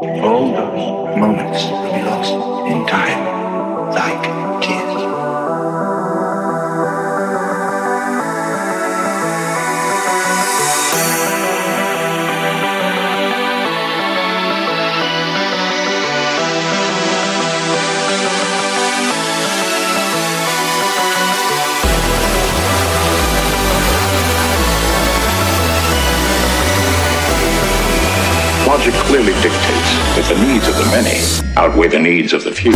all those moments will be lost in time like tears. Logic clearly dictates that the needs of the many outweigh the needs of the few.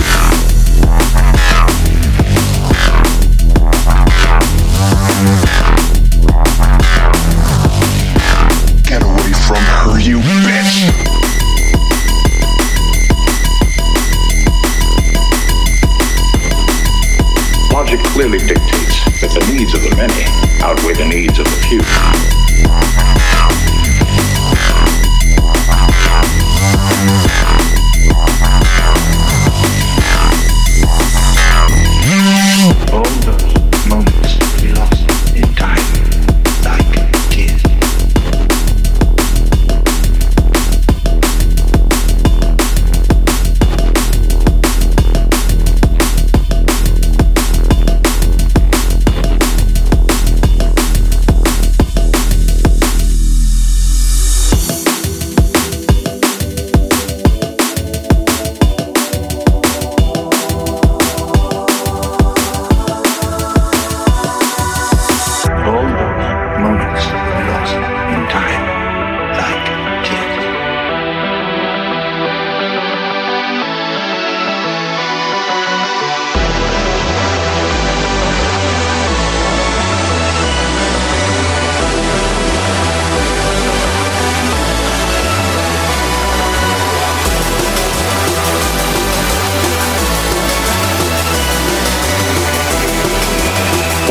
Get away from her, you bitch! Logic clearly dictates that the needs of the many outweigh the needs of the few.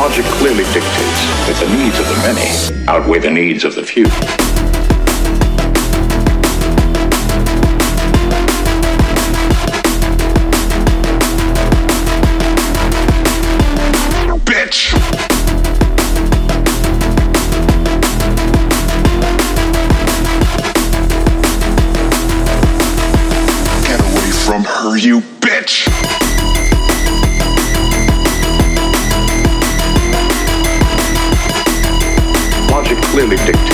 Logic clearly dictates that the needs of the many outweigh the needs of the few. Bitch! Get away from her, you really.